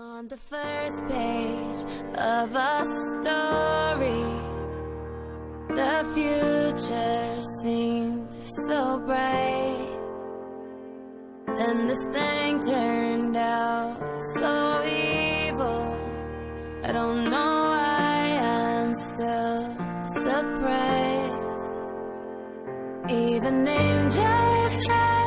On the first page of a story, the future seemed so bright. Then this thing turned out so evil. I don't know why I'm still surprised. Even angels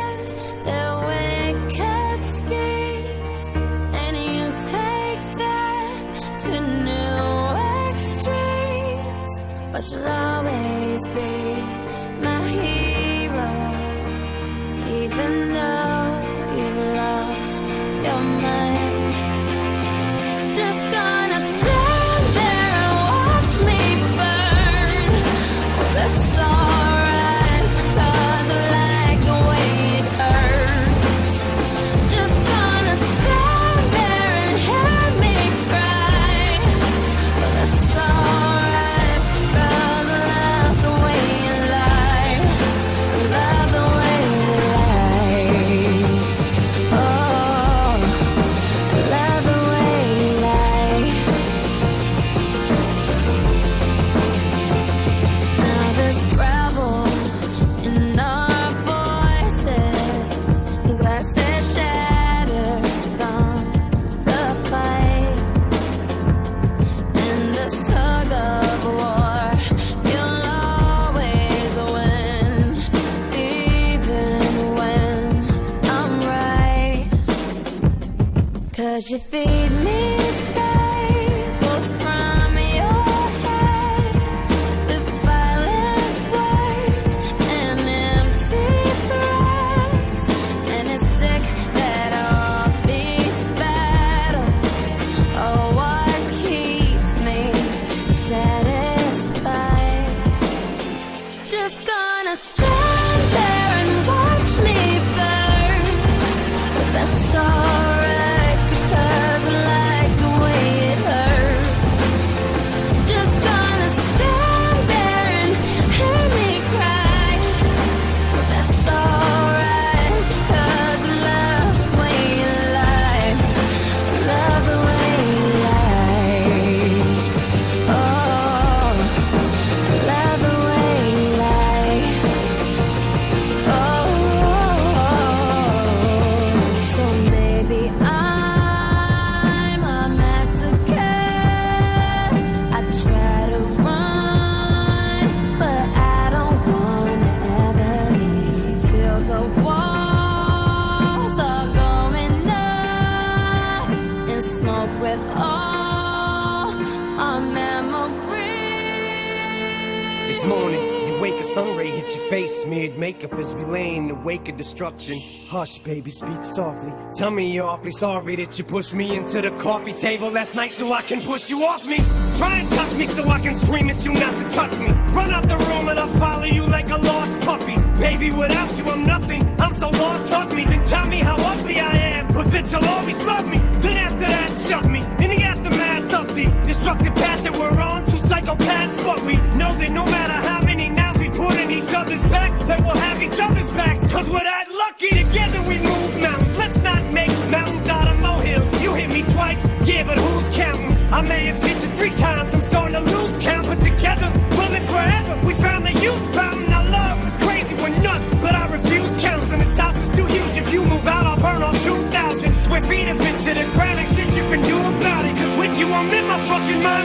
Cause you feed me morning, you wake a sun ray hit your face, smeared makeup as we lay in the wake of destruction. Hush, baby, speak softly. Tell me you're awfully sorry that you pushed me into the coffee table last night so I can push you off me. Try and touch me so I can scream at you not to touch me. Run out the room and I'll follow you like a lost puppy. Baby, without you, I'm nothing. I'm so lost, hug me. Then tell me how ugly I am, but that you'll always love me. Then after that, shove me. In the aftermath of the destructive path that we're on, two psychopaths, but we know that no matter each other's backs, that we'll have each other's backs. Cause we're that lucky together we move mountains. Let's not make mountains out of molehills. You hit me twice, yeah, but who's counting? I may have hit you three times, I'm starting to lose count, but together we'll live forever. We found that you found our love. It's crazy, we're nuts, but I refuse counts. And this house is too huge. If you move out, I'll burn all 2,000 square feet of it to the ground. And shit you can do about it. Cause with you, I'm in my fucking mind